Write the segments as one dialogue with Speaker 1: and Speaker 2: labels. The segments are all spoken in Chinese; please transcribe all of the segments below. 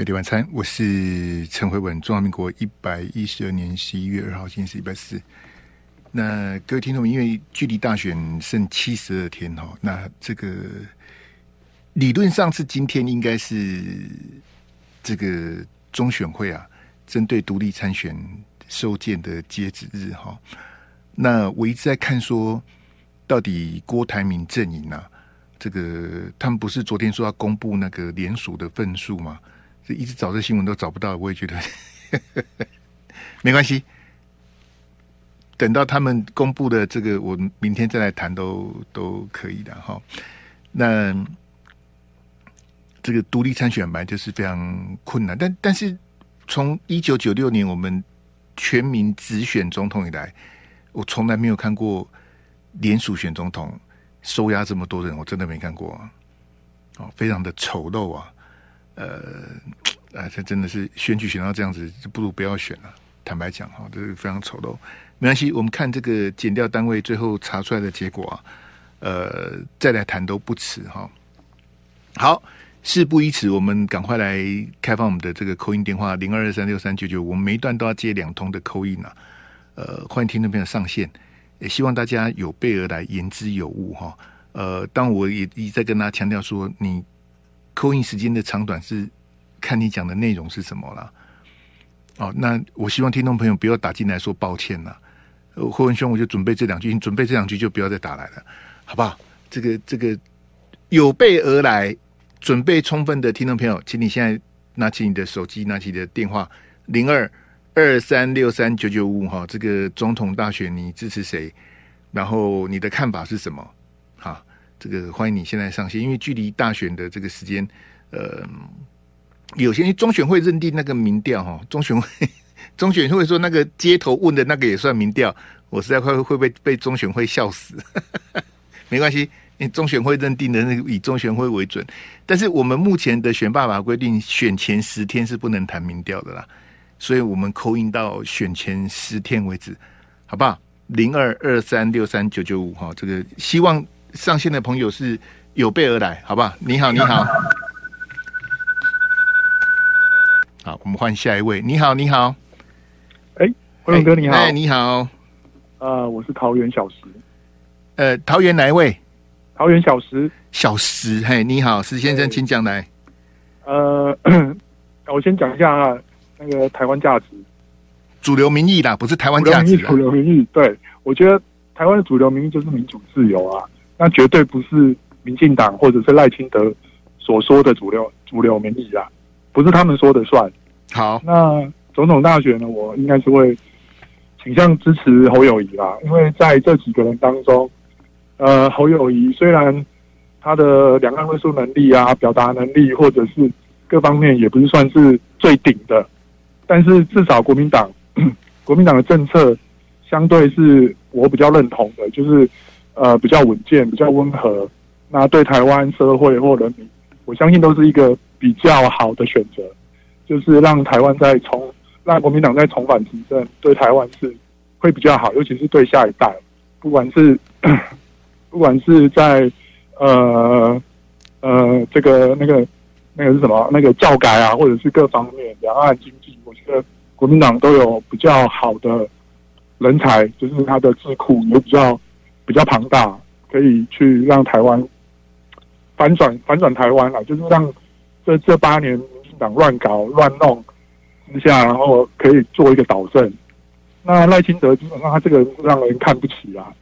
Speaker 1: 飞碟晚餐，我是陈慧文。中华民国一百一十二年十一月二号，今天是礼拜四。那各位听众，因为距离大选剩七十二天哈，那这个理论上是今天应该是这个中选会啊，针对独立参选收件的截止日哈。那我一直在看说，到底郭台铭阵营啊，这个他们不是昨天说要公布那个联署的份数吗？这一直找这新闻都找不到，我也觉得没关系。等到他们公布的这个，我明天再来谈都都可以的哈。那这个独立参选本来就是非常困难，但但是从一九九六年我们全民直选总统以来，我从来没有看过联署选总统收押这么多人，我真的没看过啊！哦，非常的丑陋啊！呃，啊，这真的是选举选到这样子，不如不要选了。坦白讲，哈，这是非常丑陋。没关系，我们看这个减调单位最后查出来的结果啊，呃，再来谈都不迟哈。好，事不宜迟，我们赶快来开放我们的这个扣音电话零二二三六三九九，我们每一段都要接两通的扣音啊。呃，欢迎听众朋友上线，也希望大家有备而来，言之有物哈。呃，当我也一再跟大家强调说，你。扣印时间的长短是看你讲的内容是什么了。哦，那我希望听众朋友不要打进来说抱歉了。霍文兄，我就准备这两句，你准备这两句就不要再打来了，好不好？这个这个有备而来、准备充分的听众朋友，请你现在拿起你的手机，拿起你的电话零二二三六三九九五哈，这个总统大选你支持谁？然后你的看法是什么？这个欢迎你现在上线，因为距离大选的这个时间，呃，有些中选会认定那个民调哈，中选会 中选会说那个街头问的那个也算民调，我实在快会被被中选会笑死。没关系，你中选会认定的那个以中选会为准，但是我们目前的选罢法规定，选前十天是不能谈民调的啦，所以我们 call in 到选前十天为止，好不好？零二二三六三九九五哈，这个希望。上线的朋友是有备而来，好不好？你好，你好，好，我们换下一位。你好，你好，
Speaker 2: 哎，辉文哥你好，
Speaker 1: 哎，你好，
Speaker 2: 呃，我是桃园小石，
Speaker 1: 呃，桃园哪一位？
Speaker 2: 桃园小石，
Speaker 1: 小石，嘿，你好，石先生，请讲来。
Speaker 2: 呃，我先讲一下那个台湾价值，
Speaker 1: 主流民意啦，不是台湾价值，
Speaker 2: 主流民意，对，我觉得台湾的主流民意就是民主自由啊。那绝对不是民进党或者是赖清德所说的主流主流民意啊，不是他们说的算。
Speaker 1: 好，
Speaker 2: 那总统大选呢，我应该是会倾向支持侯友谊啦，因为在这几个人当中，呃，侯友谊虽然他的两岸论述能力啊、表达能力或者是各方面也不是算是最顶的，但是至少国民党 国民党的政策相对是我比较认同的，就是。呃，比较稳健，比较温和，那对台湾社会或人民，我相信都是一个比较好的选择，就是让台湾再重，让国民党再重返执政，对台湾是会比较好，尤其是对下一代，不管是不管是在呃呃这个那个那个是什么那个教改啊，或者是各方面两岸经济，我觉得国民党都有比较好的人才，就是他的智库也比较。比较庞大，可以去让台湾反转反转台湾啊，就是让这这八年民进党乱搞乱弄之下，然后可以做一个导正。那赖清德基本上他这个人让人看不起啊，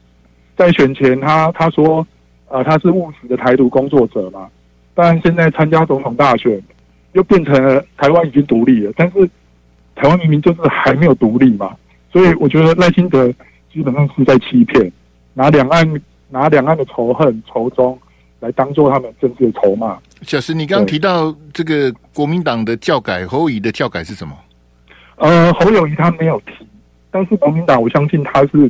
Speaker 2: 在选前他他说呃他是务实的台独工作者嘛，但现在参加总统大选又变成了台湾已经独立了，但是台湾明明就是还没有独立嘛，所以我觉得赖清德基本上是在欺骗。拿两岸拿两岸的仇恨仇中来当做他们政治的筹码。
Speaker 1: 小石，你刚刚提到这个国民党的教改，侯友谊的教改是什么？
Speaker 2: 呃，侯友谊他没有提，但是国民党我相信他是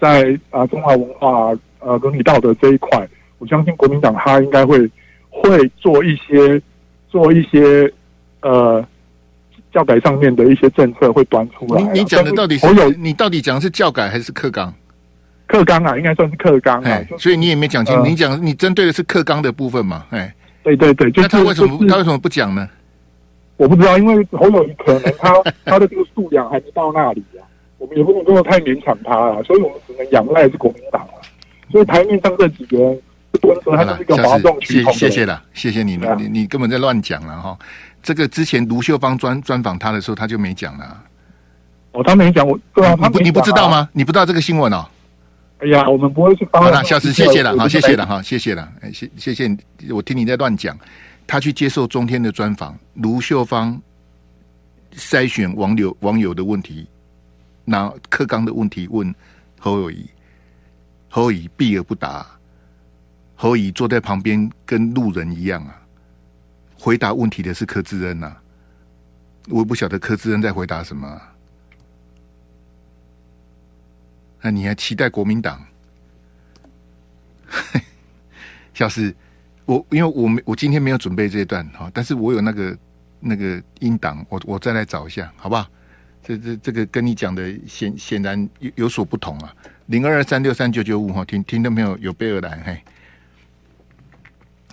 Speaker 2: 在啊、呃、中华文化呃伦理道德这一块，我相信国民党他应该会会做一些做一些呃教改上面的一些政策会端出来。
Speaker 1: 你你讲的到底是侯友你到底讲的是教改还是课纲？
Speaker 2: 课纲啊，应该算是课纲啊，
Speaker 1: 所以你也没讲清楚。你讲你针对的是课纲的部分嘛？哎，
Speaker 2: 对对对，那
Speaker 1: 他为什么他为什么不讲呢？
Speaker 2: 我不知道，因为侯友谊可能他 他的这个素养还没到那里啊，我们也不能够太勉强他啊，所以我们只能仰赖是国民党啊。所以台面上这几个人，温和他是一个哗众取宠。
Speaker 1: 谢谢了，谢谢你，你你根本在乱讲了哈。这个之前卢秀芳专专访他的时候，他就没讲了。
Speaker 2: 哦，他没讲，我对啊，他
Speaker 1: 你不知道吗？你不知道这个新闻哦？
Speaker 2: 哎呀，我们不会去帮。
Speaker 1: 好了，下次谢谢了，好，谢谢了，哈，谢谢了，哎，谢谢谢，我听你在乱讲。他去接受中天的专访，卢秀芳筛选网友网友的问题，拿课纲的问题问侯友谊，侯友谊避而不答，侯友谊坐在旁边跟路人一样啊。回答问题的是柯志恩呐、啊，我不晓得柯志恩在回答什么。那你还期待国民党？小时，我因为我没我今天没有准备这一段哈，但是我有那个那个音档，我我再来找一下，好不好？这这这个跟你讲的显显然有有所不同啊。零二二三六三九九五哈，听听到没有？有备而来嘿。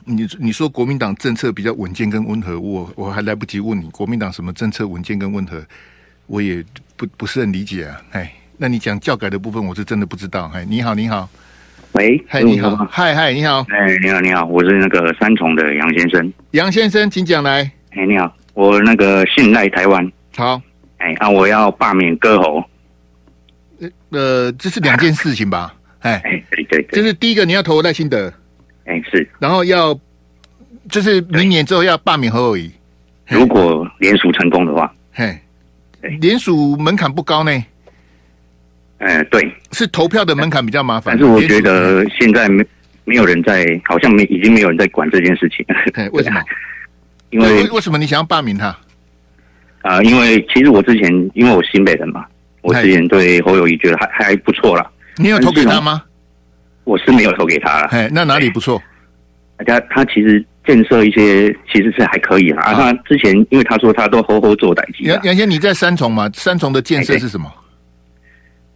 Speaker 1: 你你说国民党政策比较稳健跟温和，我我还来不及问你国民党什么政策稳健跟温和，我也不不是很理解啊。哎，那你讲教改的部分，我是真的不知道。哎，你好，你好，
Speaker 3: 喂，
Speaker 1: 嗨，你好，嗨嗨，你好，
Speaker 3: 哎，你好，你好，我是那个三重的杨先生，
Speaker 1: 杨先生，请讲来。
Speaker 3: 哎，你好，我那个信赖台湾，
Speaker 1: 好，
Speaker 3: 哎，啊，我要罢免歌喉，
Speaker 1: 呃，这是两件事情吧？哎，
Speaker 3: 哎，对对对，
Speaker 1: 就是第一个你要投赖清德。
Speaker 3: 哎，是，
Speaker 1: 然后要就是明年之后要罢免何友宜，
Speaker 3: 如果联署成功的话，
Speaker 1: 嘿，联署门槛不高呢。
Speaker 3: 哎、呃，对，
Speaker 1: 是投票的门槛比较麻烦。
Speaker 3: 但是我觉得现在没没有人在，好像没已经没有人在管这件事情。
Speaker 1: 为什么？
Speaker 3: 因为
Speaker 1: 为什么你想要罢免他？
Speaker 3: 啊、呃，因为其实我之前因为我新北人嘛，我之前对侯友谊觉得还还不错啦。
Speaker 1: 你有投给他吗？
Speaker 3: 我是没有投给他了，
Speaker 1: 哎，那哪里不错？
Speaker 3: 他他其实建设一些其实是还可以啊。他之前因为他说他都吼吼做代志。
Speaker 1: 杨杨先，你在三重嘛？三重的建设是什么？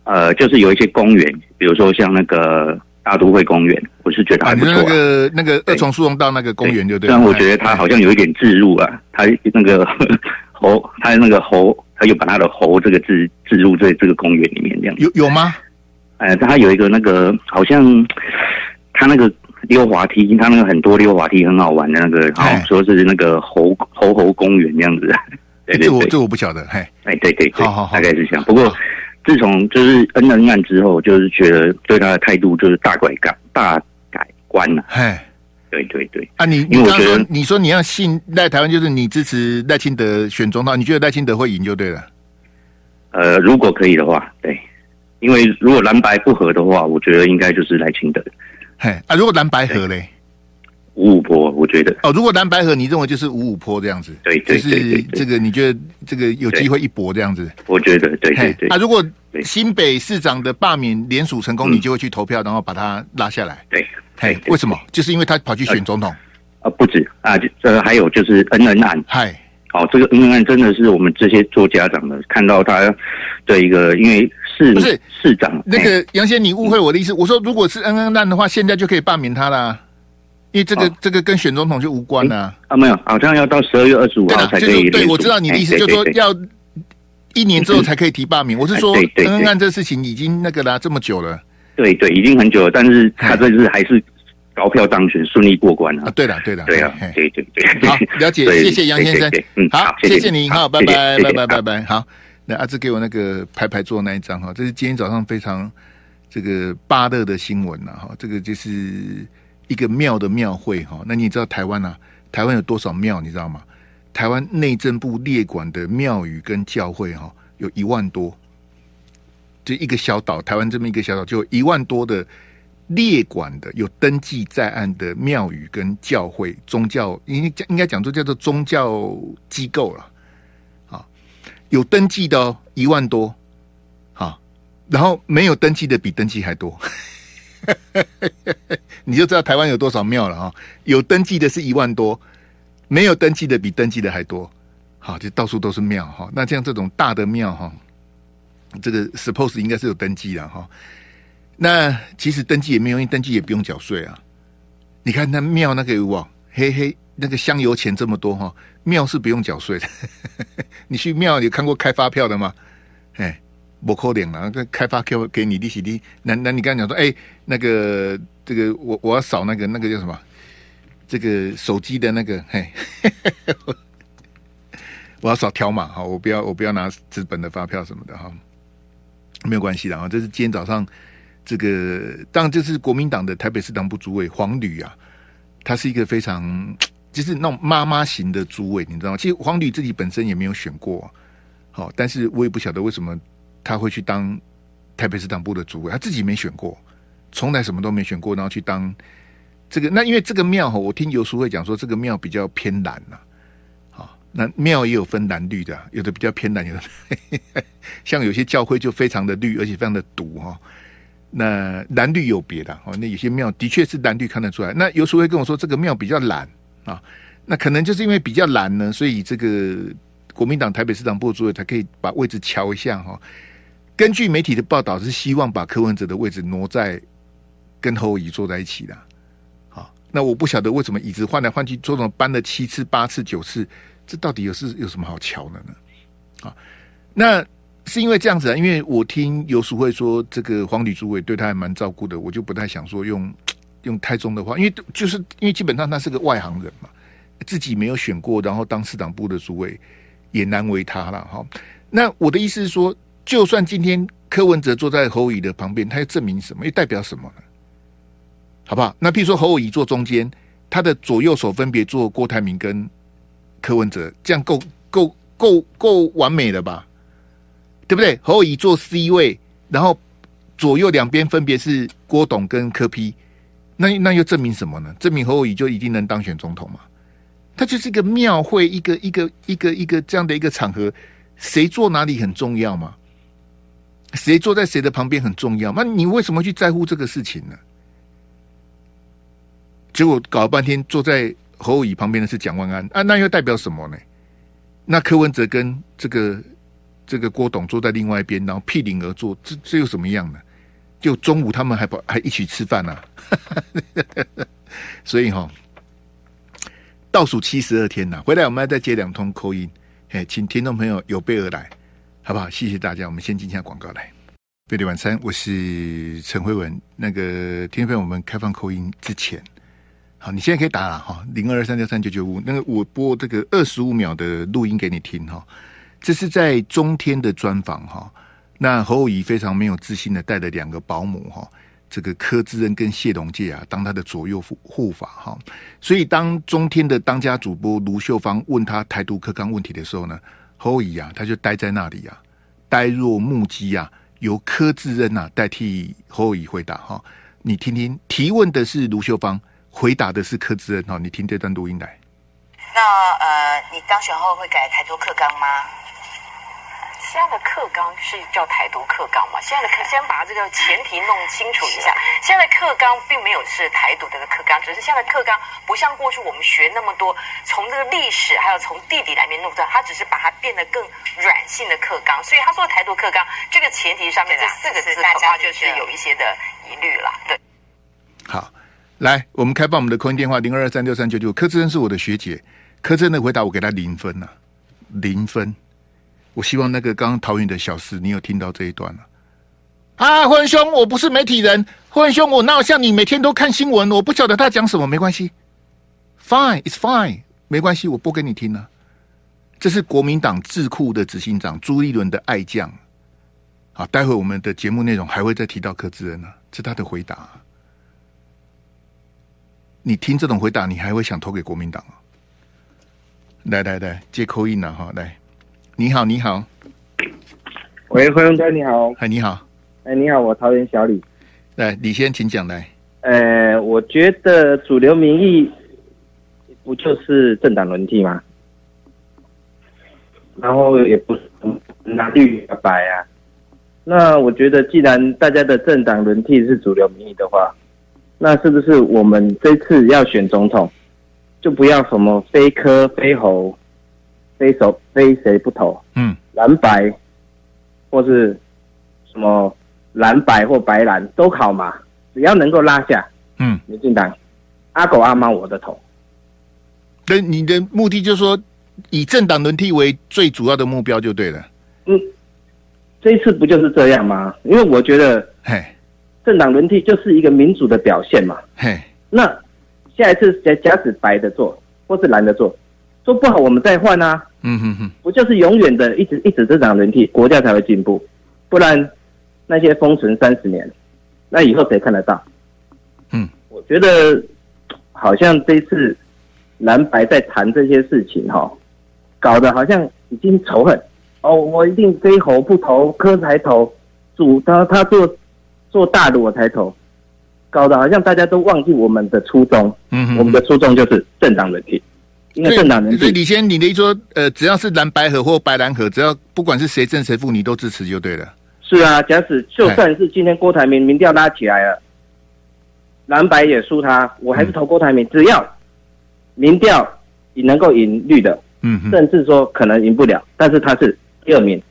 Speaker 3: 呃，就是有一些公园，比如说像那个大都会公园，我是觉得还不错。
Speaker 1: 那个那个二重疏洪道那个公园就对。
Speaker 3: 虽然我觉得它好像有一点置入啊，它那个 猴，他那个猴，它又把它的猴这个置置入在这个公园里面这样。
Speaker 1: 有有吗？
Speaker 3: 呃，它有一个那个，好像它那个溜滑梯，他那个很多溜滑梯很好玩的那个，好像说是那个猴猴猴公园这样子。对对对，这我
Speaker 1: 这我不晓得，嘿，
Speaker 3: 哎，对对对，
Speaker 1: 好好好，
Speaker 3: 大概是这样。不过自从就是恩恩案之后，就是觉得对他的态度就是大改改大改观了。嘿，对对对。啊，你因为我觉得
Speaker 1: 你说你要信赖台湾，就是你支持赖清德选总统，你觉得赖清德会赢就对了。
Speaker 3: 呃，如果可以的话，对。因为如果蓝白不合的话，我觉得应该就是赖清德。
Speaker 1: 嘿啊，如果蓝白合嘞，
Speaker 3: 五五波，我觉得
Speaker 1: 哦，如果蓝白河，你认为就是五五坡这样子？
Speaker 3: 对，对，对，对，
Speaker 1: 就是这个，你觉得这个有机会一搏这样子？
Speaker 3: 我觉得对对对。
Speaker 1: 啊，如果新北市长的罢免联署成功，你就会去投票，然后把他拉下来。
Speaker 3: 对，
Speaker 1: 嘿，为什么？就是因为他跑去选总统。
Speaker 3: 啊，不止啊，这还有就是恩恩案。
Speaker 1: 嗨。
Speaker 3: 哦，这个恩恩案真的是我们这些做家长的看到他的一个，因为市
Speaker 1: 不是
Speaker 3: 市长
Speaker 1: 那个杨先，你误会我的意思。我说，如果是恩恩案的话，现在就可以罢免他了，因为这个、哦、这个跟选总统就无关了。
Speaker 3: 啊，没有，好像要到十二月二十五号才可以。
Speaker 1: 对，我知道你的意思，就是说要一年之后才可以提罢免。我是说，恩恩案这事情已经那个了这么久了。
Speaker 3: 对对，已经很久了，但是他这次还是。高票当选，顺利过关了。
Speaker 1: 啊，对了，对了，
Speaker 3: 对啊，对对对。
Speaker 1: 好，了解，谢谢杨先生。
Speaker 3: 嗯，
Speaker 1: 好，谢谢你，好，拜拜，拜拜，拜拜。好，那阿志给我那个排排坐那一张哈，这是今天早上非常这个巴乐的新闻呐哈，这个就是一个庙的庙会哈。那你知道台湾啊？台湾有多少庙？你知道吗？台湾内政部列管的庙宇跟教会哈，有一万多，就一个小岛，台湾这么一个小岛，就一万多的。列管的有登记在案的庙宇跟教会宗教，应应该讲说叫做宗教机构了，啊，有登记的，一万多，啊，然后没有登记的比登记还多，你就知道台湾有多少庙了哈！有登记的是一万多，没有登记的比登记的还多，好，就到处都是庙哈。那像这种大的庙哈，这个 suppose 应该是有登记的哈。那其实登记也没有，因为登记也不用缴税啊。你看那庙那个有无黑黑那个香油钱这么多哈，庙是不用缴税的。你去庙有看过开发票的吗？哎，不可能啊，个开发票给你利息的。那那你刚才讲说，哎，那个这个我我要扫那个那个叫什么？这个手机的那个嘿，我要扫条码哈，我不要我不要拿纸本的发票什么的哈，没有关系的啊。这是今天早上这个，当然这是国民党的台北市党部主委黄旅啊，他是一个非常就是那种妈妈型的主委，你知道吗？其实黄旅自己本身也没有选过，好，但是我也不晓得为什么他会去当台北市党部的主委，他自己没选过，从来什么都没选过，然后去当。这个那因为这个庙哈，我听游淑慧讲说，这个庙比较偏蓝呐，好，那庙也有分蓝绿的，有的比较偏蓝，有的 像有些教会就非常的绿，而且非常的毒哈。那蓝绿有别的哦，那有些庙的确是蓝绿看得出来。那游淑慧跟我说，这个庙比较蓝啊，那可能就是因为比较蓝呢，所以这个国民党台北市党部主委才可以把位置敲一下哈。根据媒体的报道，是希望把柯文哲的位置挪在跟侯友宜坐在一起的。那我不晓得为什么椅子换来换去，做什么搬了七次、八次、九次，这到底有是有什么好瞧的呢？啊，那是因为这样子啊，因为我听游淑慧说，这个黄旅主委对他还蛮照顾的，我就不太想说用 用太重的话，因为就是因为基本上他是个外行人嘛，自己没有选过，然后当市党部的主委也难为他了哈。那我的意思是说，就算今天柯文哲坐在侯友宜的旁边，他要证明什么？又代表什么呢？好不好？那譬如说侯友宜坐中间，他的左右手分别坐郭台铭跟柯文哲，这样够够够够完美了吧？对不对？侯友宜坐 C 位，然后左右两边分别是郭董跟柯 P，那那又证明什么呢？证明侯友宜就一定能当选总统嘛？他就是一个庙会，一个一个一个一个这样的一个场合，谁坐哪里很重要吗？谁坐在谁的旁边很重要？那你为什么去在乎这个事情呢？结果搞了半天，坐在侯友宜旁边的是蒋万安啊，那又代表什么呢？那柯文哲跟这个这个郭董坐在另外一边，然后毗邻而坐，这这又什么样呢？就中午他们还不还一起吃饭呢、啊？所以哈、哦，倒数七十二天呐，回来我们要再接两通扣音哎，请听众朋友有备而来，好不好？谢谢大家，我们先进一下广告来。贝蒂晚餐，我是陈慧文。那个听众朋友，我们开放口音之前。好，你现在可以打了哈，零二二三六三九九五。那个我播这个二十五秒的录音给你听哈，这是在中天的专访哈。那侯友宜非常没有自信的带了两个保姆哈，这个柯志恩跟谢龙介啊当他的左右护护法哈。所以当中天的当家主播卢秀芳问他台独课纲问题的时候呢，侯乙啊他就待在那里啊，呆若木鸡啊，由柯志恩啊代替侯乙回答哈。你听听，提问的是卢秀芳。回答的是柯志恩哈，你听这段录音来。
Speaker 4: 那呃，你当选后会改台独课纲吗？现在的课纲是叫台独课纲嘛？现在的课先把这个前提弄清楚一下。现在的课纲并没有是台独这个课纲，只是现在的课纲不像过去我们学那么多，从这个历史还有从地理来面弄的，它只是把它变得更软性的课纲。所以他说台独课纲这个前提上面这四个字大家就是有一些的疑虑了。对，
Speaker 1: 好。来，我们开放我们的空音电话零二二三六三九九。柯志恩是我的学姐，柯志恩的回答我给他零分呐、啊，零分。我希望那个刚刚桃园的小事，你有听到这一段了啊？啊，辉文兄，我不是媒体人，辉文兄，我哪有像你每天都看新闻？我不晓得他讲什么，没关系，fine，it's fine，没关系，我播给你听、啊。这是国民党智库的执行长朱立伦的爱将。好，待会我们的节目内容还会再提到柯志恩呢、啊，这是他的回答、你听这种回答，你还会想投给国民党啊？来来来，接口音了哈，来，你好，你好，
Speaker 5: 喂，辉文哥，你好，
Speaker 1: 嗨，你好，
Speaker 5: 哎，你好，我桃园小李，
Speaker 1: 来，你先请讲来，
Speaker 5: 呃，我觉得主流民意不就是政党轮替吗？然后也不是蓝绿白啊，那我觉得既然大家的政党轮替是主流民意的话。那是不是我们这次要选总统，就不要什么非科非侯，非谁非谁不投？嗯，蓝白，或是什么蓝白或白蓝都好嘛，只要能够拉下，嗯，民进党阿狗阿猫我的头。
Speaker 1: 那你的目的就是说，以政党轮替为最主要的目标就对了。
Speaker 5: 嗯，这一次不就是这样吗？因为我觉得，
Speaker 1: 嘿，
Speaker 5: 政党轮替就是一个民主的表现嘛。
Speaker 1: 嘿，
Speaker 5: 那下一次假假使白的做，或是蓝的做，做不好我们再换啊。
Speaker 1: 嗯哼哼，
Speaker 5: 不就是永远的一直一直政党轮替，国家才会进步。不然那些封存三十年，那以后谁看得到？
Speaker 1: 嗯，
Speaker 5: 我觉得好像这次蓝白在谈这些事情哈、哦，搞得好像已经仇恨哦，我一定非侯不投，柯才投，主他他做做大的我才投，搞得好像大家都忘记我们的初衷。
Speaker 1: 嗯哼，
Speaker 5: 我们的初衷就是政党轮替。因为政党轮替，
Speaker 1: 所以李先，你的意思说，呃，只要是蓝白合或白蓝合，只要不管是谁正谁负，你都支持就对了。
Speaker 5: 是啊，假使就算是今天郭台铭民调拉起来了，蓝白也输他，我还是投郭台铭。只要民调你能够赢绿的，
Speaker 1: 嗯，
Speaker 5: 甚至说可能赢不了，但是他是第二名。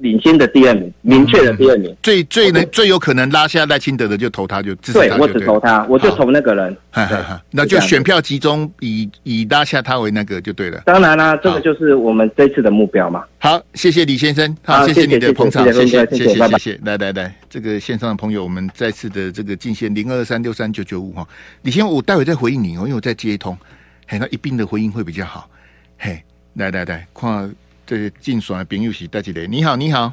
Speaker 5: 领先的第二名，明确的第二名，
Speaker 1: 最最能最有可能拉下赖清德的，就投他就。
Speaker 5: 对我只投他，我就投那个人。
Speaker 1: 那就选票集中，以以拉下他为那个就对了。
Speaker 5: 当然啦，这个就是我们这次的目标嘛。
Speaker 1: 好，谢谢李先生，好，谢谢你的捧场，谢谢，谢谢，谢谢，来来来，这个线上的朋友，我们再次的这个进线零二三六三九九五哈。李先，我待会再回应你哦，因为我在接通，嘿，那一并的回应会比较好。嘿，来来来，快。这竞选的朋友是带几个？你好，你好。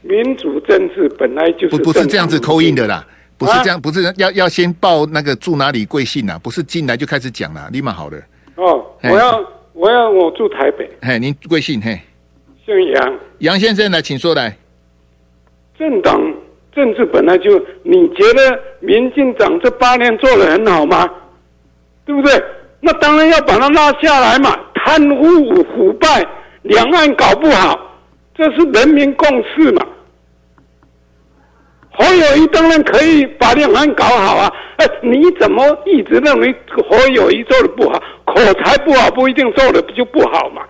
Speaker 6: 民主政治本来就是
Speaker 1: 不不是这样子扣印的啦，不是这样，啊、不是要要先报那个住哪里贵姓呐，不是进来就开始讲了，立马好的。
Speaker 6: 哦，我要我要我住台北。
Speaker 1: 嘿，您贵姓？嘿，
Speaker 6: 姓杨。
Speaker 1: 杨先生来，请说来。
Speaker 6: 政党政治本来就，你觉得民进党这八年做的很好吗？对不对？那当然要把它拉下来嘛，贪污腐败，两岸搞不好，这是人民共识嘛。侯友谊当然可以把两岸搞好啊！哎，你怎么一直认为侯友谊做的不好？口才不好不一定做的就不好嘛？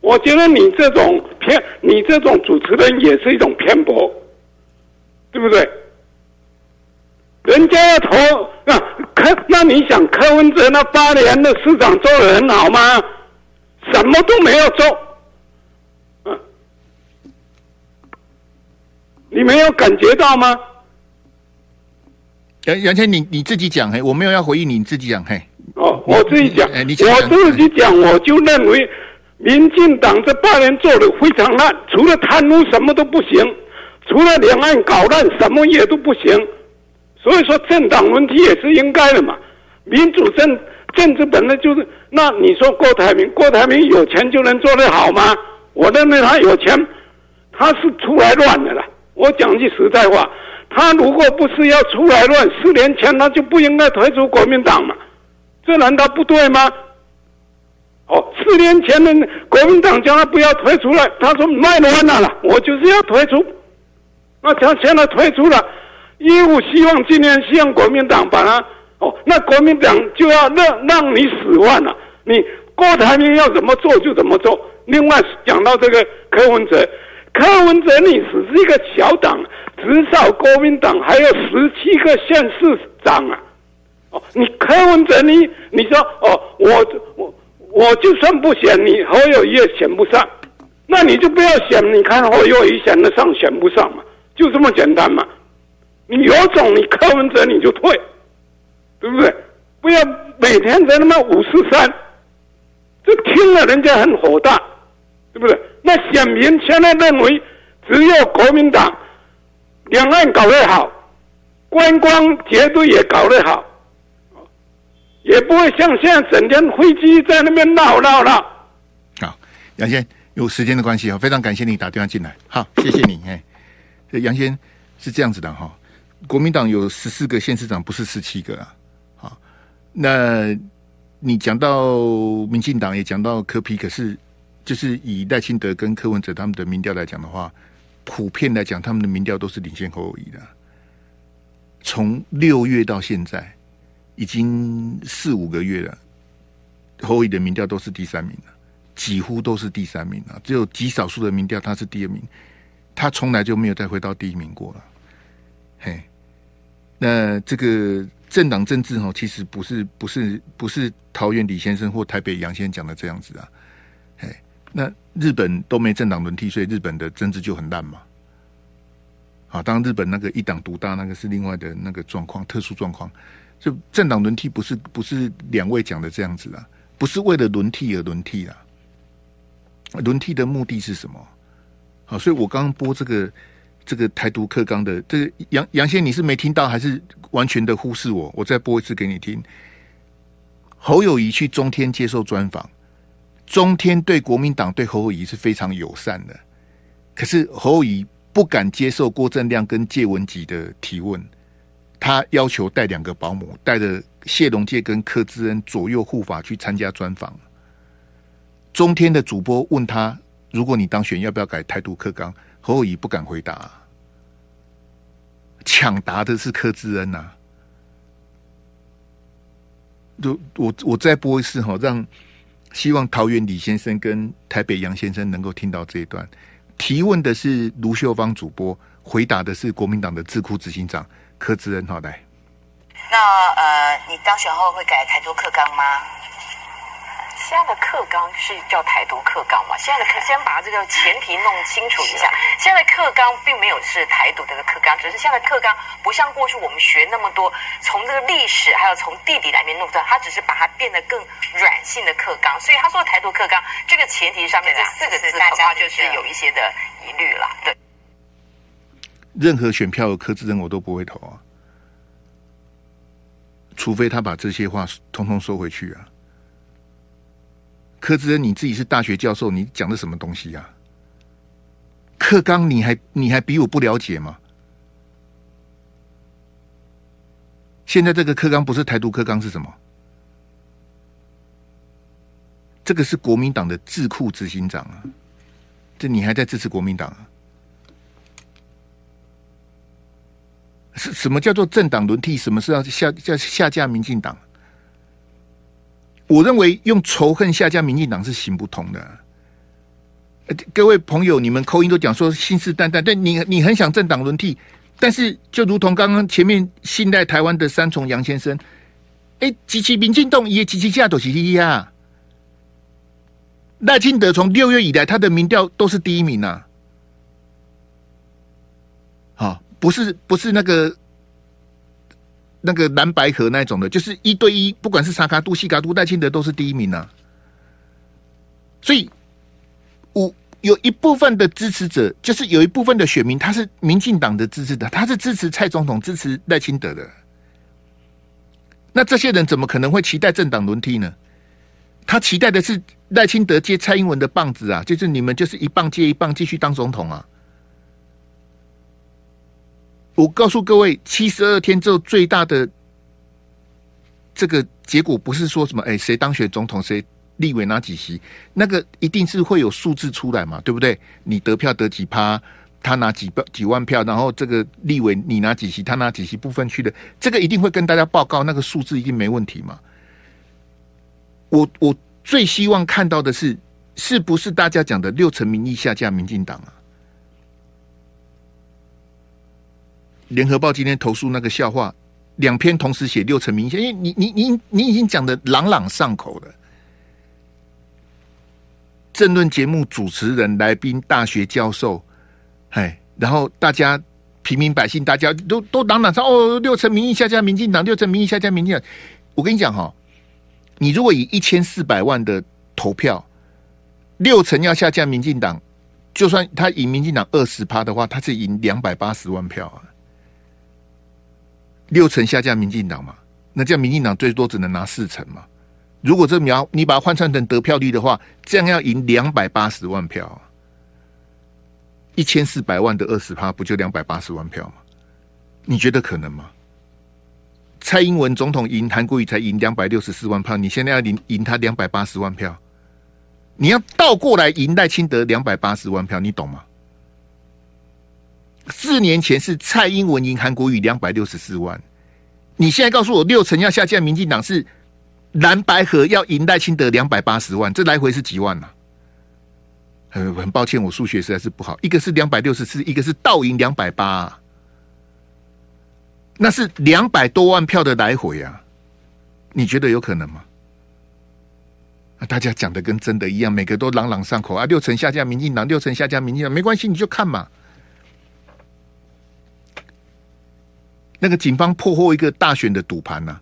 Speaker 6: 我觉得你这种偏，你这种主持人也是一种偏颇，对不对？人家要投那柯，那你想柯文哲那八年的市长做的很好吗？什么都没有做。你没有感觉到吗？
Speaker 1: 杨杨谦，你你自己讲嘿，我没有要回应你，你自己讲嘿。
Speaker 6: 哦，我自己讲，
Speaker 1: 哎，你
Speaker 6: 我自己讲，我就认为，民进党这八年做的非常烂，除了贪污什么都不行，除了两岸搞乱什么也都不行，所以说政党问题也是应该的嘛。民主政政治本来就是，那你说郭台铭，郭台铭有钱就能做得好吗？我认为他有钱，他是出来乱的了。我讲句实在话，他如果不是要出来乱，四年前他就不应该退出国民党嘛，这难道不对吗？哦，四年前的国民党叫他不要退出来，他说卖完了，我就是要退出，那他现在退出了，业务希望今年希望国民党把他哦，那国民党就要让让你死完了，你郭台铭要怎么做就怎么做。另外讲到这个柯文哲。柯文哲你只是一个小党，至少国民党还有十七个县市长啊！哦，你柯文哲你你说哦，我我我就算不选你侯友宜也选不上，那你就不要选，你看侯友宜选得上选不上嘛，就这么简单嘛。你有种你柯文哲你就退，对不对？不要每天在那么五四三，这听了人家很火大，对不对？那选民现在认为，只有国民党两岸搞得好，观光绝对也搞得好，也不会像现在整天飞机在那边闹闹闹。
Speaker 1: 好，杨先，有时间的关系啊，非常感谢你打电话进来。好，谢谢你。哎，杨先是这样子的哈，国民党有十四个县市长，不是十七个啊。好，那你讲到民进党，也讲到柯 P，可是。就是以赖清德跟柯文哲他们的民调来讲的话，普遍来讲，他们的民调都是领先侯友宜的。从六月到现在，已经四五个月了，侯友的民调都是第三名了，几乎都是第三名了。只有极少数的民调他是第二名，他从来就没有再回到第一名过了。嘿，那这个政党政治哈，其实不是不是不是桃园李先生或台北杨先生讲的这样子啊。哎，那日本都没政党轮替，所以日本的政治就很烂嘛。好，当日本那个一党独大，那个是另外的那个状况，特殊状况。就政党轮替不是不是两位讲的这样子啊，不是为了轮替而轮替啊。轮替的目的是什么？好，所以我刚刚播这个这个台独课纲的这个杨杨先，你是没听到还是完全的忽视我？我再播一次给你听。侯友宜去中天接受专访，中天对国民党对侯友宜是非常友善的，可是侯友宜不敢接受郭正亮跟谢文吉的提问，他要求带两个保姆，带着谢龙介跟柯志恩左右护法去参加专访。中天的主播问他：“如果你当选，要不要改态度克刚？”侯友宜不敢回答，抢答的是柯志恩呐、啊。就我我再播一次哈，让希望桃园李先生跟台北杨先生能够听到这一段。提问的是卢秀芳主播，回答的是国民党的智库执行长柯志恩。好，来。
Speaker 4: 那呃，你当选后会改台独课纲吗？现在的课纲是叫台独课纲嘛？现在的课先把这个前提弄清楚一下。现在的课纲并没有是台独这个课纲，只是现在的课纲不像过去我们学那么多，从这个历史还有从地理来面弄的，它只是把它变得更软性的课纲。所以他说台独课纲这个前提上面这四个字恐怕就是有一些的疑虑了。对，
Speaker 1: 任何选票的柯志恩我都不会投啊，除非他把这些话通通收回去啊。柯志恩，你自己是大学教授，你讲的什么东西呀、啊？课纲你还你还比我不了解吗？现在这个课纲不是台独课纲是什么？这个是国民党的智库执行长啊！这你还在支持国民党啊？是什么叫做政党轮替？什么是要下下下架民进党？我认为用仇恨下架民进党是行不通的。各位朋友，你们口音都讲说信誓旦旦，但你你很想政党轮替，但是就如同刚刚前面信赖台湾的三重杨先生，哎，支持民进党也支持下都是一啊。赖清德从六月以来，他的民调都是第一名啊。好，不是不是那个。那个蓝白河那种的，就是一对一，不管是沙卡杜、西卡杜、赖清德都是第一名啊。所以，我有一部分的支持者，就是有一部分的选民，他是民进党的支持的，他是支持蔡总统、支持赖清德的。那这些人怎么可能会期待政党轮替呢？他期待的是赖清德接蔡英文的棒子啊，就是你们就是一棒接一棒，继续当总统啊。我告诉各位，七十二天之后最大的这个结果不是说什么哎，谁当选总统，谁立委拿几席，那个一定是会有数字出来嘛，对不对？你得票得几趴，他拿几票几万票，然后这个立委你拿几席，他拿几席，不分区的，这个一定会跟大家报告，那个数字一定没问题嘛。我我最希望看到的是，是不是大家讲的六成民意下架民进党啊？联合报今天投诉那个笑话，两篇同时写六成明显，因为你你你你已经讲的朗朗上口了。政论节目主持人、来宾、大学教授，哎，然后大家平民百姓，大家都都朗朗上哦，六成民意下架民进党，六成民意下架民进党。我跟你讲哈，你如果以一千四百万的投票，六成要下架民进党，就算他赢民进党二十趴的话，他是赢两百八十万票啊。六成下架民进党嘛，那这样民进党最多只能拿四成嘛。如果这苗你把它换算成得票率的话，这样要赢两百八十万票啊，一千四百万的二十趴，不就两百八十万票吗？你觉得可能吗？蔡英文总统赢韩国瑜才赢两百六十四万票，你现在要赢赢他两百八十万票，你要倒过来赢赖清德两百八十万票，你懂吗？四年前是蔡英文赢韩国瑜两百六十四万，你现在告诉我六成要下架民进党是蓝白合要赢赖清德两百八十万，这来回是几万呐、啊？很很抱歉，我数学实在是不好。一个是两百六十四，一个是倒赢两百八。那是两百多万票的来回啊，你觉得有可能吗？啊，大家讲的跟真的一样，每个都朗朗上口啊，六成下架民进党，六成下架民进党，没关系，你就看嘛。那个警方破获一个大选的赌盘呐，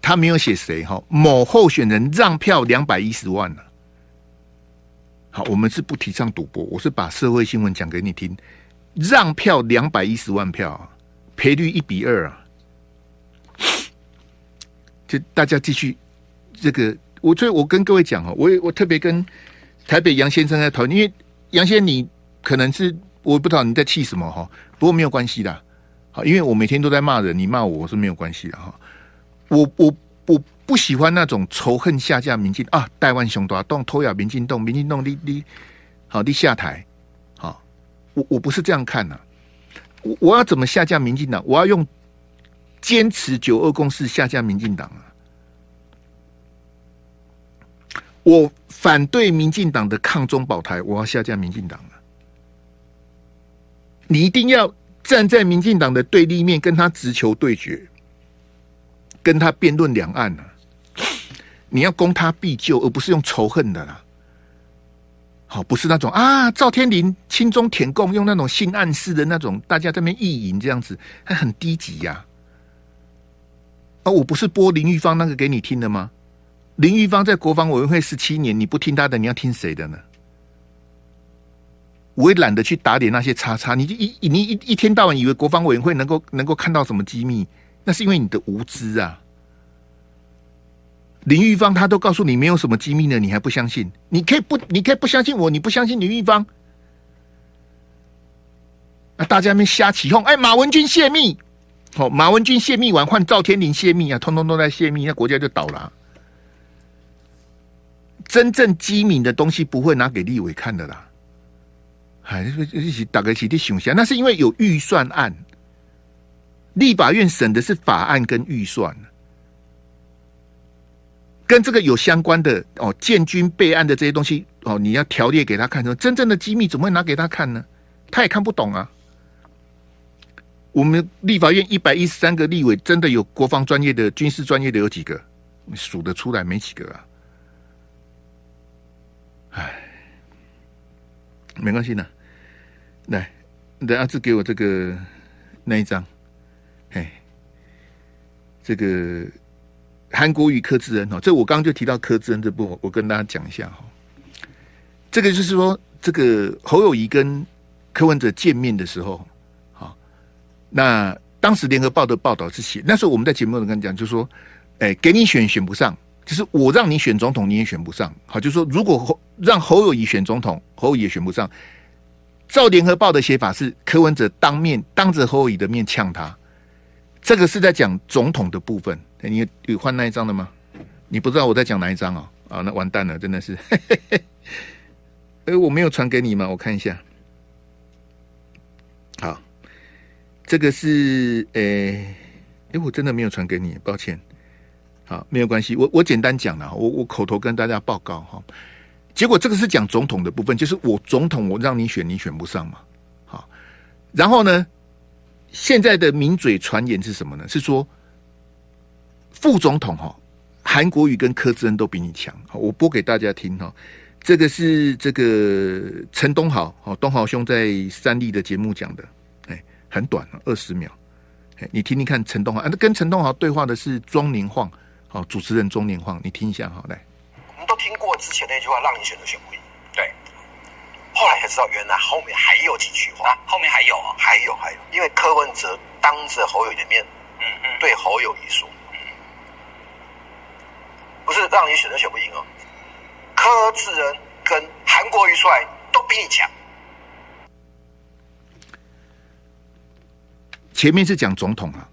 Speaker 1: 他没有写谁哈，某候选人让票两百一十万呢。好，我们是不提倡赌博，我是把社会新闻讲给你听，让票两百一十万票，赔率一比二啊，就大家继续这个，我所以我跟各位讲哈，我也我特别跟台北杨先生在讨论，因为杨先生你可能是我不知道你在气什么哈，不过没有关系的。好，因为我每天都在骂人，你骂我是没有关系的哈。我我我不喜欢那种仇恨下架民进啊，台湾熊大动偷咬民进党，民进党你你好你下台，好，我我不是这样看呐、我我要怎么下架民进党？我要用坚持九二共识下架民进党啊！我反对民进党的抗中保台，我要下架民进党啊！你一定要。站在民进党的对立面，跟他直球对决，跟他辩论两岸呢、啊？你要攻他必救，而不是用仇恨的啦。好，不是那种啊，赵天林亲中舔共，用那种性暗示的那种，大家在那边意淫这样子，还很低级呀、啊。啊，我不是播林玉芳那个给你听的吗？林玉芳在国防委员会十七年，你不听他的，你要听谁的呢？我也懒得去打脸那些叉叉，你就一你一一天到晚以为国防委员会能够能够看到什么机密，那是因为你的无知啊！林玉芳他都告诉你没有什么机密呢，你还不相信？你可以不，你可以不相信我，你不相信林玉芳？那大家们瞎起哄，哎，马文君泄密，好，马文君泄密完换赵天林泄密啊，通通都在泄密，那国家就倒了。真正机密的东西不会拿给立委看的啦。还是一起打个起的想象，那是因为有预算案，立法院审的是法案跟预算，跟这个有相关的哦，建军备案的这些东西哦，你要条列给他看，说真正的机密怎么会拿给他看呢？他也看不懂啊。我们立法院一百一十三个立委，真的有国防专业的、军事专业的有几个？数得出来没几个啊？哎，没关系的。来，等阿志给我这个那一张，哎，这个韩国瑜柯志恩哦，这我刚刚就提到柯志恩这部，我跟大家讲一下哈。这个就是说，这个侯友谊跟柯文哲见面的时候，好，那当时联合报的报道是写，那时候我们在节目里跟你讲，就是说，哎，给你选选不上，就是我让你选总统你也选不上，好，就是说如果侯让侯友谊选总统，侯友谊也选不上。照联合报的写法是柯文哲当面当着侯友宜的面呛他，这个是在讲总统的部分。你有换那一张的吗？你不知道我在讲哪一张哦？啊，那完蛋了，真的是。哎，我没有传给你吗？我看一下。好，这个是诶，哎，我真的没有传给你，抱歉。好，没有关系，我我简单讲了，我我口头跟大家报告哈。结果这个是讲总统的部分，就是我总统我让你选，你选不上嘛。好，然后呢，现在的名嘴传言是什么呢？是说副总统哈，韩国瑜跟柯志恩都比你强。我播给大家听哈。这个是这个陈东豪，哦，东豪兄在三立的节目讲的，哎，很短，二十秒。哎，你听听看陈东豪，啊，跟陈东豪对话的是庄年晃，好，主持人庄年晃，你听一下，好，
Speaker 7: 来。之前那句话，让你选择选不赢。对，后来才知道，原来后面还有几句话。啊、后面还有啊，还有还有，因为柯文哲当着侯友宜的面，嗯嗯，对侯友宜说，嗯，不是让你选择选不赢哦，柯智仁跟韩国瑜出来都比你强。
Speaker 1: 前面是讲总统啊，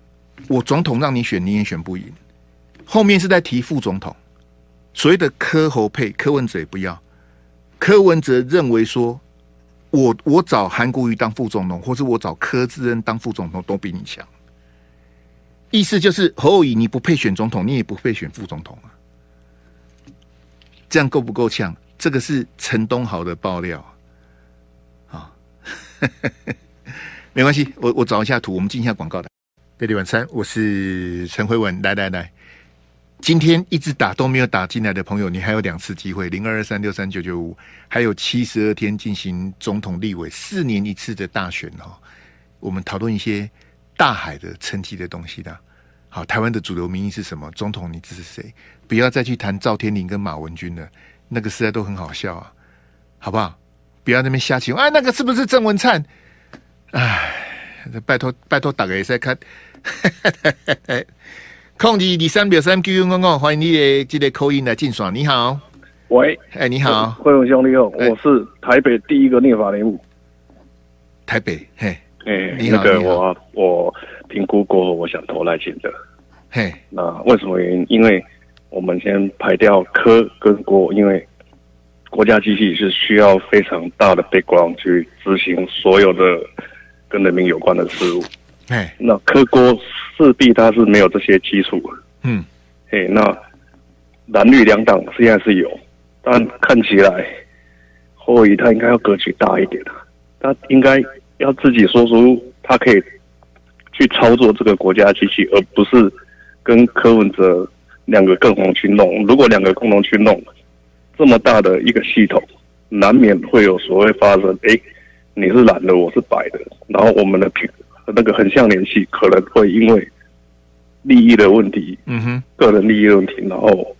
Speaker 1: 我总统让你选你也选不赢，后面是在提副总统。所谓的柯侯配，柯文哲也不要。柯文哲认为说，我我找韩国瑜当副总统，或是我找柯志恩当副总统，都比你强。意思就是侯友你不配选总统，你也不配选副总统啊。这样够不够呛？这个是陈东豪的爆料啊。没关系，我我找一下图，我们进一下广告的。飞碟晚餐，我是陈慧文，来来来，今天一直打都没有打进来的朋友，你还有两次机会，零二二三六三九九五，还有七十二天进行总统、立委四年一次的大选哦。我们讨论一些大海的层级的东西的。好，台湾的主流民意是什么？总统你支持谁？不要再去谈赵天麟跟马文君了，那个实在都很好笑啊，好不好？不要那边瞎起，哎，那个是不是郑文灿？哎，拜托拜托，大家也在看。控制第三秒三 Q 公公，欢迎你的这个口音来进爽。你好，
Speaker 8: 喂，
Speaker 1: 哎，你好，
Speaker 8: 慧文兄你好，我是台北第一个念法人物。
Speaker 1: 台北，嘿，
Speaker 8: 哎，你好，那个我我评估过后，我想投赖清德。
Speaker 1: 嘿，
Speaker 8: 那为什么原因？因为我们先排掉柯跟郭，因为国家机器是需要非常大的 background 去执行所有的跟人民有关的事务。
Speaker 1: 哎，
Speaker 8: 那柯郭势必他是没有这些基础。
Speaker 1: 嗯，
Speaker 8: 哎，那蓝绿两党现在是有，但看起来侯友他应该要格局大一点，他应该要自己说出他可以去操作这个国家机器，而不是跟柯文哲两个共同去弄。如果两个共同去弄这么大的一个系统，难免会有所谓发生。哎，你是蓝的，我是白的，然后我们的平。那个横向联系可能会因为利益的问题，
Speaker 1: 嗯哼，
Speaker 8: 个人利益的问题，然后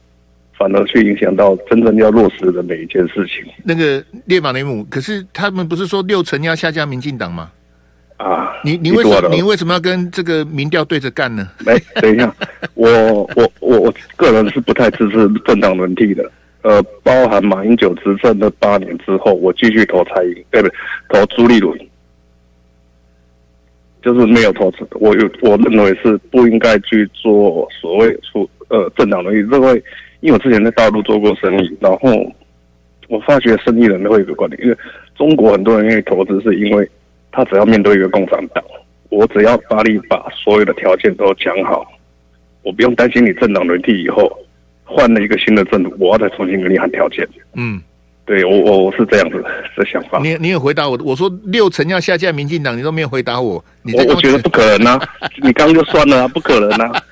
Speaker 8: 反而去影响到真正要落实的每一件事情。
Speaker 1: 那个列马雷姆，可是他们不是说六成要下架民进党吗？
Speaker 8: 啊，
Speaker 1: 你你为什么你为什么要跟这个民调对着干呢？
Speaker 8: 没，等一下，我我我我个人是不太支持政党轮替的。呃，包含马英九执政的八年之后，我继续投蔡英，对不对？投朱立伦。就是没有投资，我有我认为是不应该去做所谓出呃政党轮替，因为因为我之前在大陆做过生意，然后我发觉生意人都会有一个观点，因为中国很多人愿意投资，是因为他只要面对一个共产党，我只要发力把所有的条件都讲好，我不用担心你政党轮替以后换了一个新的政府，我要再重新给你喊条件。
Speaker 1: 嗯。
Speaker 8: 对我我我是这样子的想法。
Speaker 1: 你你有回答我？我说六成要下架民进党，你都没有回答我。你
Speaker 8: 我我觉得不可能啊！你刚刚就算了啊，不可能啊！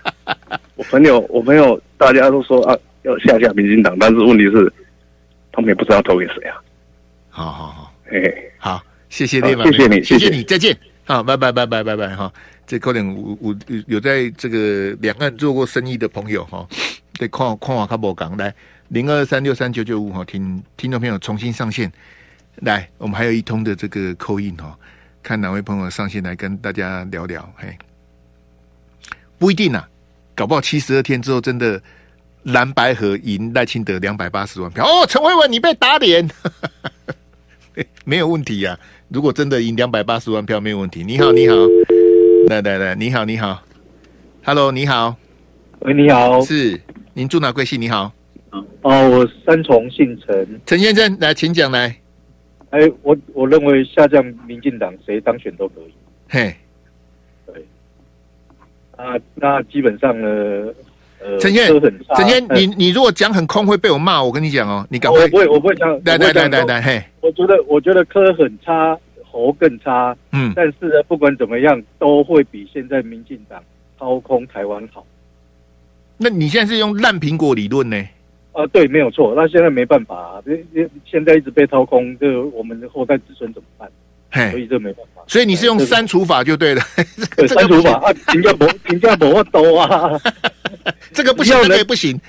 Speaker 8: 我朋友我朋友大家都说啊要下架民进党，但是问题是他们也不知道投给谁啊。
Speaker 1: 好好好，
Speaker 8: 嘿嘿，
Speaker 1: 好，谢谢列马，
Speaker 8: 谢谢你，
Speaker 1: 谢谢你，再见。好，拜拜拜拜拜拜哈。这可能我我有在这个两岸做过生意的朋友哈，对，看看我看不讲来。零二三六三九九五哈，听听众朋友重新上线，来，我们还有一通的这个 call in 哈，看哪位朋友上线来跟大家聊聊，嘿，不一定啊，搞不好七十二天之后真的蓝白合赢赖清德两百八十万票。哦，陈慧文你被打脸，没有问题呀、啊，如果真的赢两百八十万票没有问题，你好你好，来来来，你好你好，Hello 你好，
Speaker 9: 喂你好，
Speaker 1: 是您住哪贵姓？你好。
Speaker 9: 哦，我三重姓陈，
Speaker 1: 陈先生来，请讲来。
Speaker 9: 哎，我我认为下降民进党谁当选都可以。
Speaker 1: 嘿，
Speaker 9: 对。啊，那基本上呢，呃，
Speaker 1: 陈先生，陈先生，你你如果讲很空会被我骂，我跟你讲哦，你赶快。
Speaker 9: 我不会，我不会讲。
Speaker 1: 来来来来来，嘿。
Speaker 9: 我觉得我觉得科很差，侯更差。
Speaker 1: 嗯。
Speaker 9: 但是呢，不管怎么样，都会比现在民进党掏空台湾好。
Speaker 1: 那你现在是用烂苹果理论呢？
Speaker 9: 啊，对，没有错。那现在没办法啊，这现在一直被掏空，这个我们的后代子孙怎么办？
Speaker 1: 嘿，
Speaker 9: 所以这没办法。
Speaker 1: 所以你是用删除法就对了。
Speaker 9: 对，删除法啊，评价不 评价不会多啊。
Speaker 1: 这个不行，那个也不行。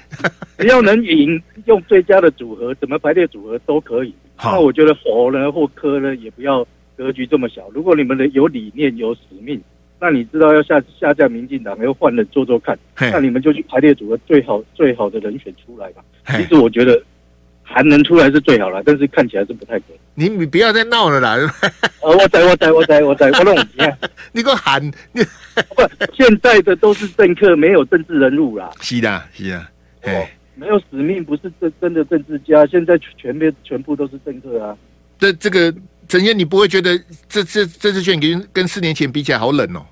Speaker 9: 只要能赢，用最佳的组合，怎么排列组合都可以。那我觉得佛呢或科呢，也不要格局这么小。如果你们的有理念、有使命。那你知道要下下架民进党，又换人做做看，那你们就去排列组合最好最好的人选出来吧。其实我觉得韩能出来是最好了，但是看起来是不太可能。
Speaker 1: 你你不要再闹了啦！
Speaker 9: 呃，我在我在我在我在我弄你看，
Speaker 1: 你给我喊你
Speaker 9: 不，现在的都是政客，没有政治人物啦。
Speaker 1: 是的，是的，
Speaker 9: 哦，没有使命，不是真真的政治家。现在全面全部都是政客啊。
Speaker 1: 这这个陈燕，你不会觉得这这这次选举跟四年前比起来好冷哦？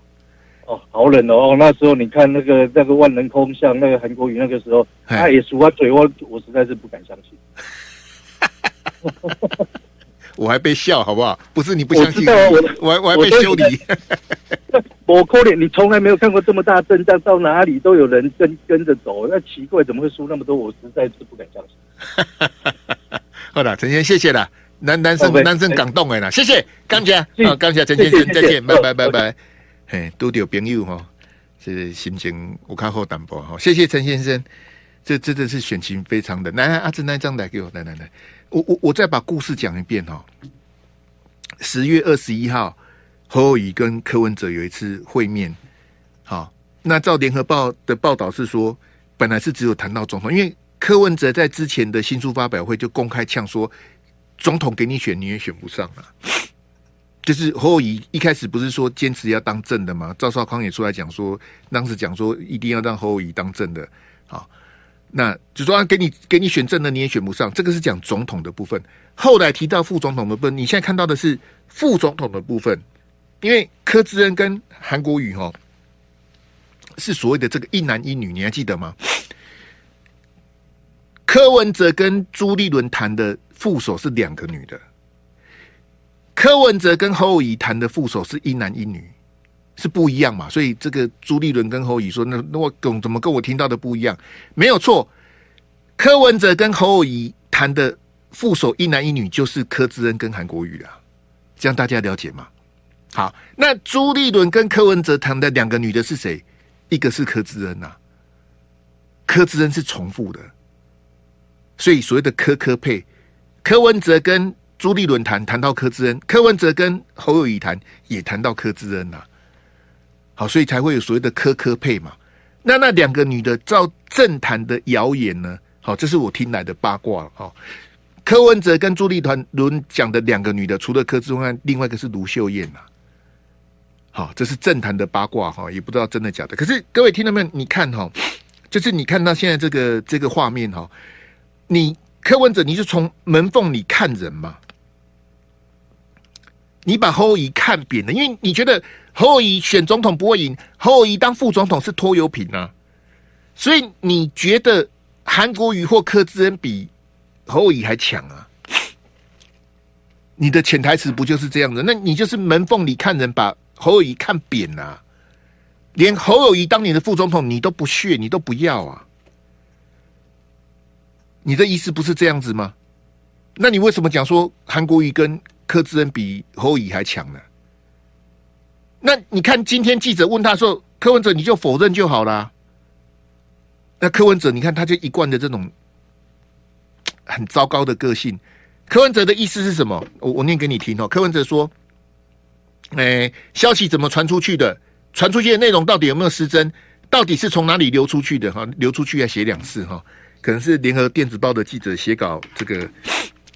Speaker 9: 哦，好冷哦！那时候你看那个那个万人空巷，那个韩国瑜那个时候，他也说话嘴，我我实在是不敢相信。
Speaker 1: 我还被笑，好不好？不是你不相信，
Speaker 9: 我我
Speaker 1: 我还我还被修理。
Speaker 9: 我扣脸，你从来没有看过这么大阵仗，到哪里都有人跟跟着走，那奇怪，怎么会输那么多？我实在是不敢相信。
Speaker 1: 好了，陈先生，谢谢了。男男生男生感动哎啦，谢谢，感谢，啊，感谢陈先生，再见，拜拜拜拜。嘿，都有朋友哈，这心情我看好淡薄哈，谢谢陈先生，这真的是选情非常的。来，阿珍那张来给我，来来来，我我我再把故事讲一遍哈。十月二十一号，侯友宜跟柯文哲有一次会面，好，那照联合报的报道是说，本来是只有谈到总统，因为柯文哲在之前的新书发表会就公开呛说。总统给你选，你也选不上啊！就是侯友宜一开始不是说坚持要当正的吗？赵少康也出来讲说，当时讲说一定要让侯友宜当正的，好，那就说给你给你选正的，你也选不上。这个是讲总统的部分。后来提到副总统的部分，你现在看到的是副总统的部分，因为柯志恩跟韩国瑜哈是所谓的这个一男一女，你还记得吗？柯文哲跟朱立伦谈的。副手是两个女的，柯文哲跟侯友宜谈的副手是一男一女，是不一样嘛？所以这个朱立伦跟侯友宜说，那那我跟怎么跟我听到的不一样？没有错，柯文哲跟侯友宜谈的副手一男一女就是柯志恩跟韩国瑜啊，这样大家了解吗？好，那朱立伦跟柯文哲谈的两个女的是谁？一个是柯志恩呐、啊，柯志恩是重复的，所以所谓的柯柯配。柯文哲跟朱立伦谈谈到柯志恩，柯文哲跟侯友宜谈也谈到柯志恩呐、啊。好，所以才会有所谓的柯柯配嘛。那那两个女的照政坛的谣言呢？好，这是我听来的八卦。好，柯文哲跟朱立伦讲的两个女的，除了柯志恩，另外一个是卢秀燕呐。好，这是政坛的八卦哈，也不知道真的假的。可是各位听到没有？你看哈，就是你看到现在这个这个画面哈，你。柯文哲，你是从门缝里看人嘛？你把侯友看扁了，因为你觉得侯友选总统不会赢，侯友当副总统是拖油瓶啊，所以你觉得韩国瑜或柯志恩比侯友还强啊？你的潜台词不就是这样的？那你就是门缝里看人，把侯友看扁啊，连侯友宜当年的副总统你都不屑，你都不要啊？你的意思不是这样子吗？那你为什么讲说韩国瑜跟柯志恩比侯乙还强呢？那你看今天记者问他说，柯文哲你就否认就好啦。那柯文哲你看他就一贯的这种很糟糕的个性。柯文哲的意思是什么？我我念给你听哦。柯文哲说：“哎，消息怎么传出去的？传出去的内容到底有没有失真？到底是从哪里流出去的？哈，流出去要写两次哈。”可能是联合电子报的记者写稿，这个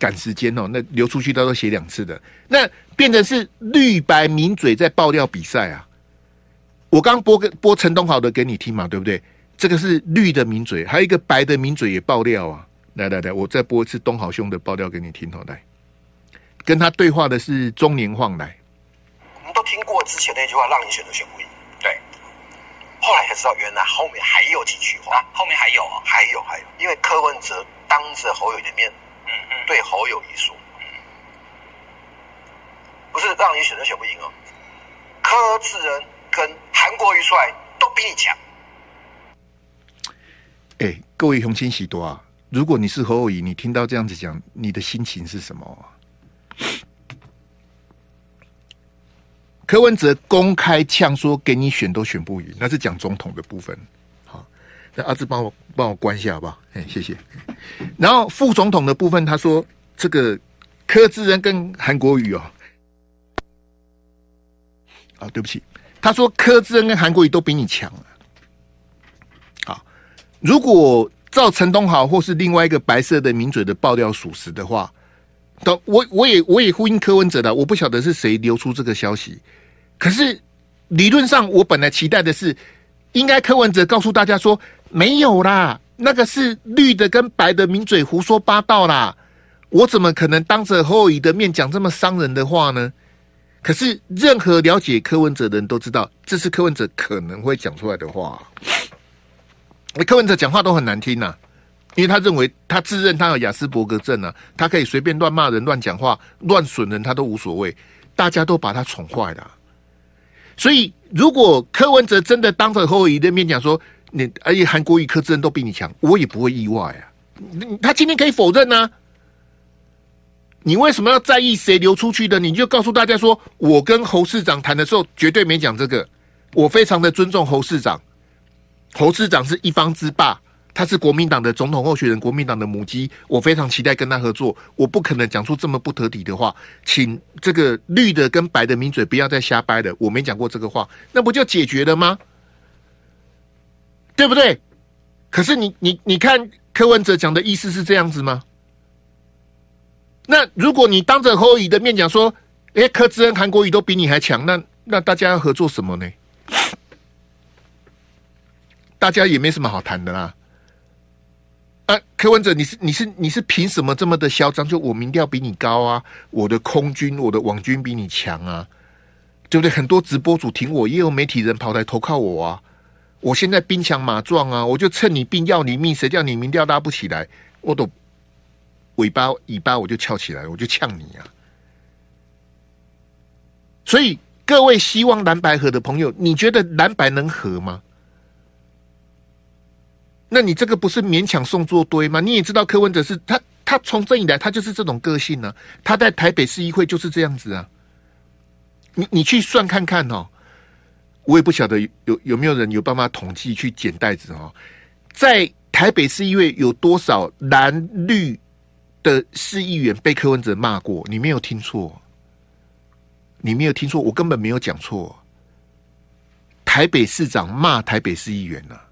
Speaker 1: 赶时间哦，那流出去他都写两次的，那变成是绿白名嘴在爆料比赛啊！我刚播个播陈东豪的给你听嘛，对不对？这个是绿的名嘴，还有一个白的名嘴也爆料啊！来来来，我再播一次东豪兄的爆料给你听哦，来，跟他对话的是中年晃来。
Speaker 7: 我们都听过之前那句话，让你选择选不赢。后来才知道，原来后面还有几句话。啊、后面还有啊，还有还有，因为柯文哲当着侯友宜的面，对侯友宜说，不是让你选择选不赢哦，柯志仁跟韩国瑜出来都比你强。
Speaker 1: 哎、各位雄心喜多啊！如果你是侯友宜，你听到这样子讲，你的心情是什么？柯文哲公开呛说：“给你选都选不赢。”那是讲总统的部分。那阿志帮我帮我关一下好不好？哎，谢谢。然后副总统的部分，他说：“这个柯志恩跟韩国瑜哦，啊，对不起，他说柯志恩跟韩国瑜都比你强了。好，如果照陈东豪或是另外一个白色的名嘴的爆料属实的话。”都我我也我也呼应柯文哲的，我不晓得是谁流出这个消息，可是理论上我本来期待的是，应该柯文哲告诉大家说没有啦，那个是绿的跟白的名嘴胡说八道啦，我怎么可能当着侯友的面讲这么伤人的话呢？可是任何了解柯文哲的人都知道，这是柯文哲可能会讲出来的话。柯文哲讲话都很难听呐、因为他认为他自认他有雅斯伯格症啊，他可以随便乱骂人、乱讲话、乱损人，他都无所谓。大家都把他宠坏了、所以如果柯文哲真的当着侯友谊的面讲说，你而且韩国瑜、柯志恩都比你强，我也不会意外啊。他今天可以否认呢、啊？你为什么要在意谁流出去的？你就告诉大家说，我跟侯市长谈的时候绝对没讲这个，我非常的尊重侯市长，侯市长是一方之霸。他是国民党的总统候选人，国民党的母鸡，我非常期待跟他合作。我不可能讲出这么不得体的话，请这个绿的跟白的名嘴不要再瞎掰了。我没讲过这个话，那不就解决了吗？对不对？可是你你你看柯文哲讲的意思是这样子吗？那如果你当着侯友宜的面讲说，哎，柯志恩、韩国瑜都比你还强，那那大家要合作什么呢？大家也没什么好谈的啦。啊，柯文哲，你是你是你是凭什么这么的嚣张？就我民调比你高啊，我的空军、我的网军比你强啊，对不对？很多直播主挺我，也有媒体人跑来投靠我啊。我现在兵强马壮啊，我就趁你病要你命，谁叫你民调拉不起来，我都尾巴尾巴我就翘起来，我就呛你啊。所以各位希望蓝白合的朋友，你觉得蓝白能合吗？那你这个不是勉强送作堆吗？你也知道柯文哲是他，他从政以来他就是这种个性呢、啊。他在台北市议会就是这样子啊。你你去算看看哦，我也不晓得有有没有人有办法统计去捡袋子哦，在台北市议会有多少蓝绿的市议员被柯文哲骂过？你没有听错，你没有听错，我根本没有讲错。台北市长骂台北市议员呢、啊？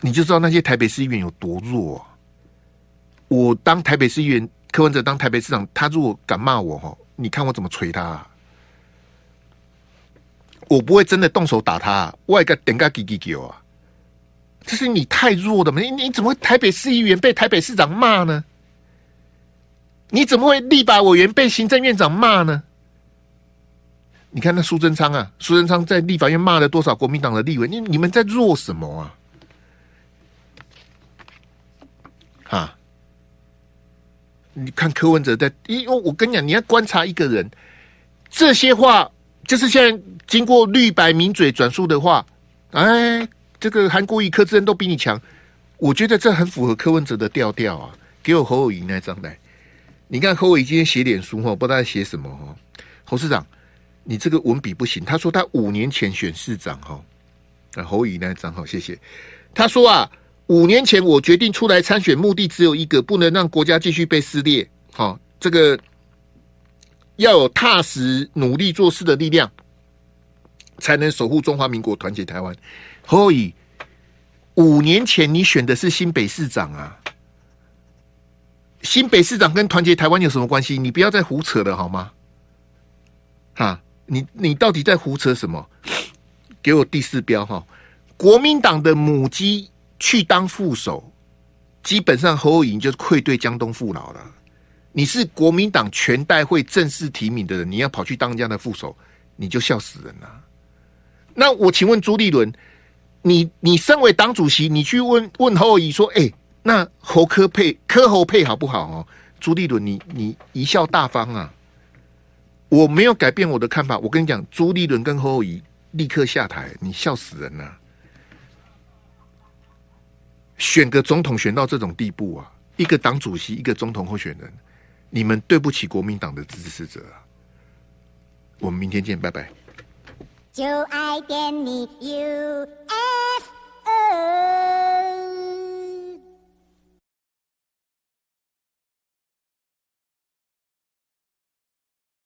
Speaker 1: 你就知道那些台北市议员有多弱。我当台北市议员，柯文哲当台北市长，他如果敢骂我哈，你看我怎么锤他？我不会真的动手打他啊，我一个点个给给给啊！这是你太弱的嘛？你你怎么会台北市议员被台北市长骂呢？你怎么会立法委员被行政院长骂呢？你看那苏贞昌啊，苏贞昌在立法院骂了多少国民党的立委？你你们在弱什么啊？哈，你看柯文哲在，因为我跟你讲，你要观察一个人，这些话就是现在经过绿白名嘴转述的话，哎，这个韩国瑜、柯志恩都比你强，我觉得这很符合柯文哲的调调啊。给我侯友宜那张来，你看侯友宜今天写脸书哈，不知道在写什么哈。侯市长，你这个文笔不行。他说他五年前选市长哈，那侯友宜那张哈，谢谢。他说啊。五年前，我决定出来参选，目的只有一个，不能让国家继续被撕裂。好，这个要有踏实努力做事的力量，才能守护中华民国，团结台湾。所以，五年前你选的是新北市长啊，新北市长跟团结台湾有什么关系？你不要再胡扯了好吗？哈，你你到底在胡扯什么？给我第四标哈，国民党的母鸡。去当副手，基本上侯友宜就是愧对江东父老了。你是国民党全代会正式提名的人，你要跑去当人家的副手，你就笑死人了。那我请问朱立伦，你你身为党主席，你去问问侯友宜说，哎、那侯科配科侯配好不好哦？朱立伦，你你贻笑大方啊！我没有改变我的看法，我跟你讲，朱立伦跟侯友宜立刻下台，你笑死人了。选个总统选到这种地步啊，一个党主席，一个总统候选人，你们对不起国民党的支持者啊！我们明天见，拜拜。就爱点你 ufo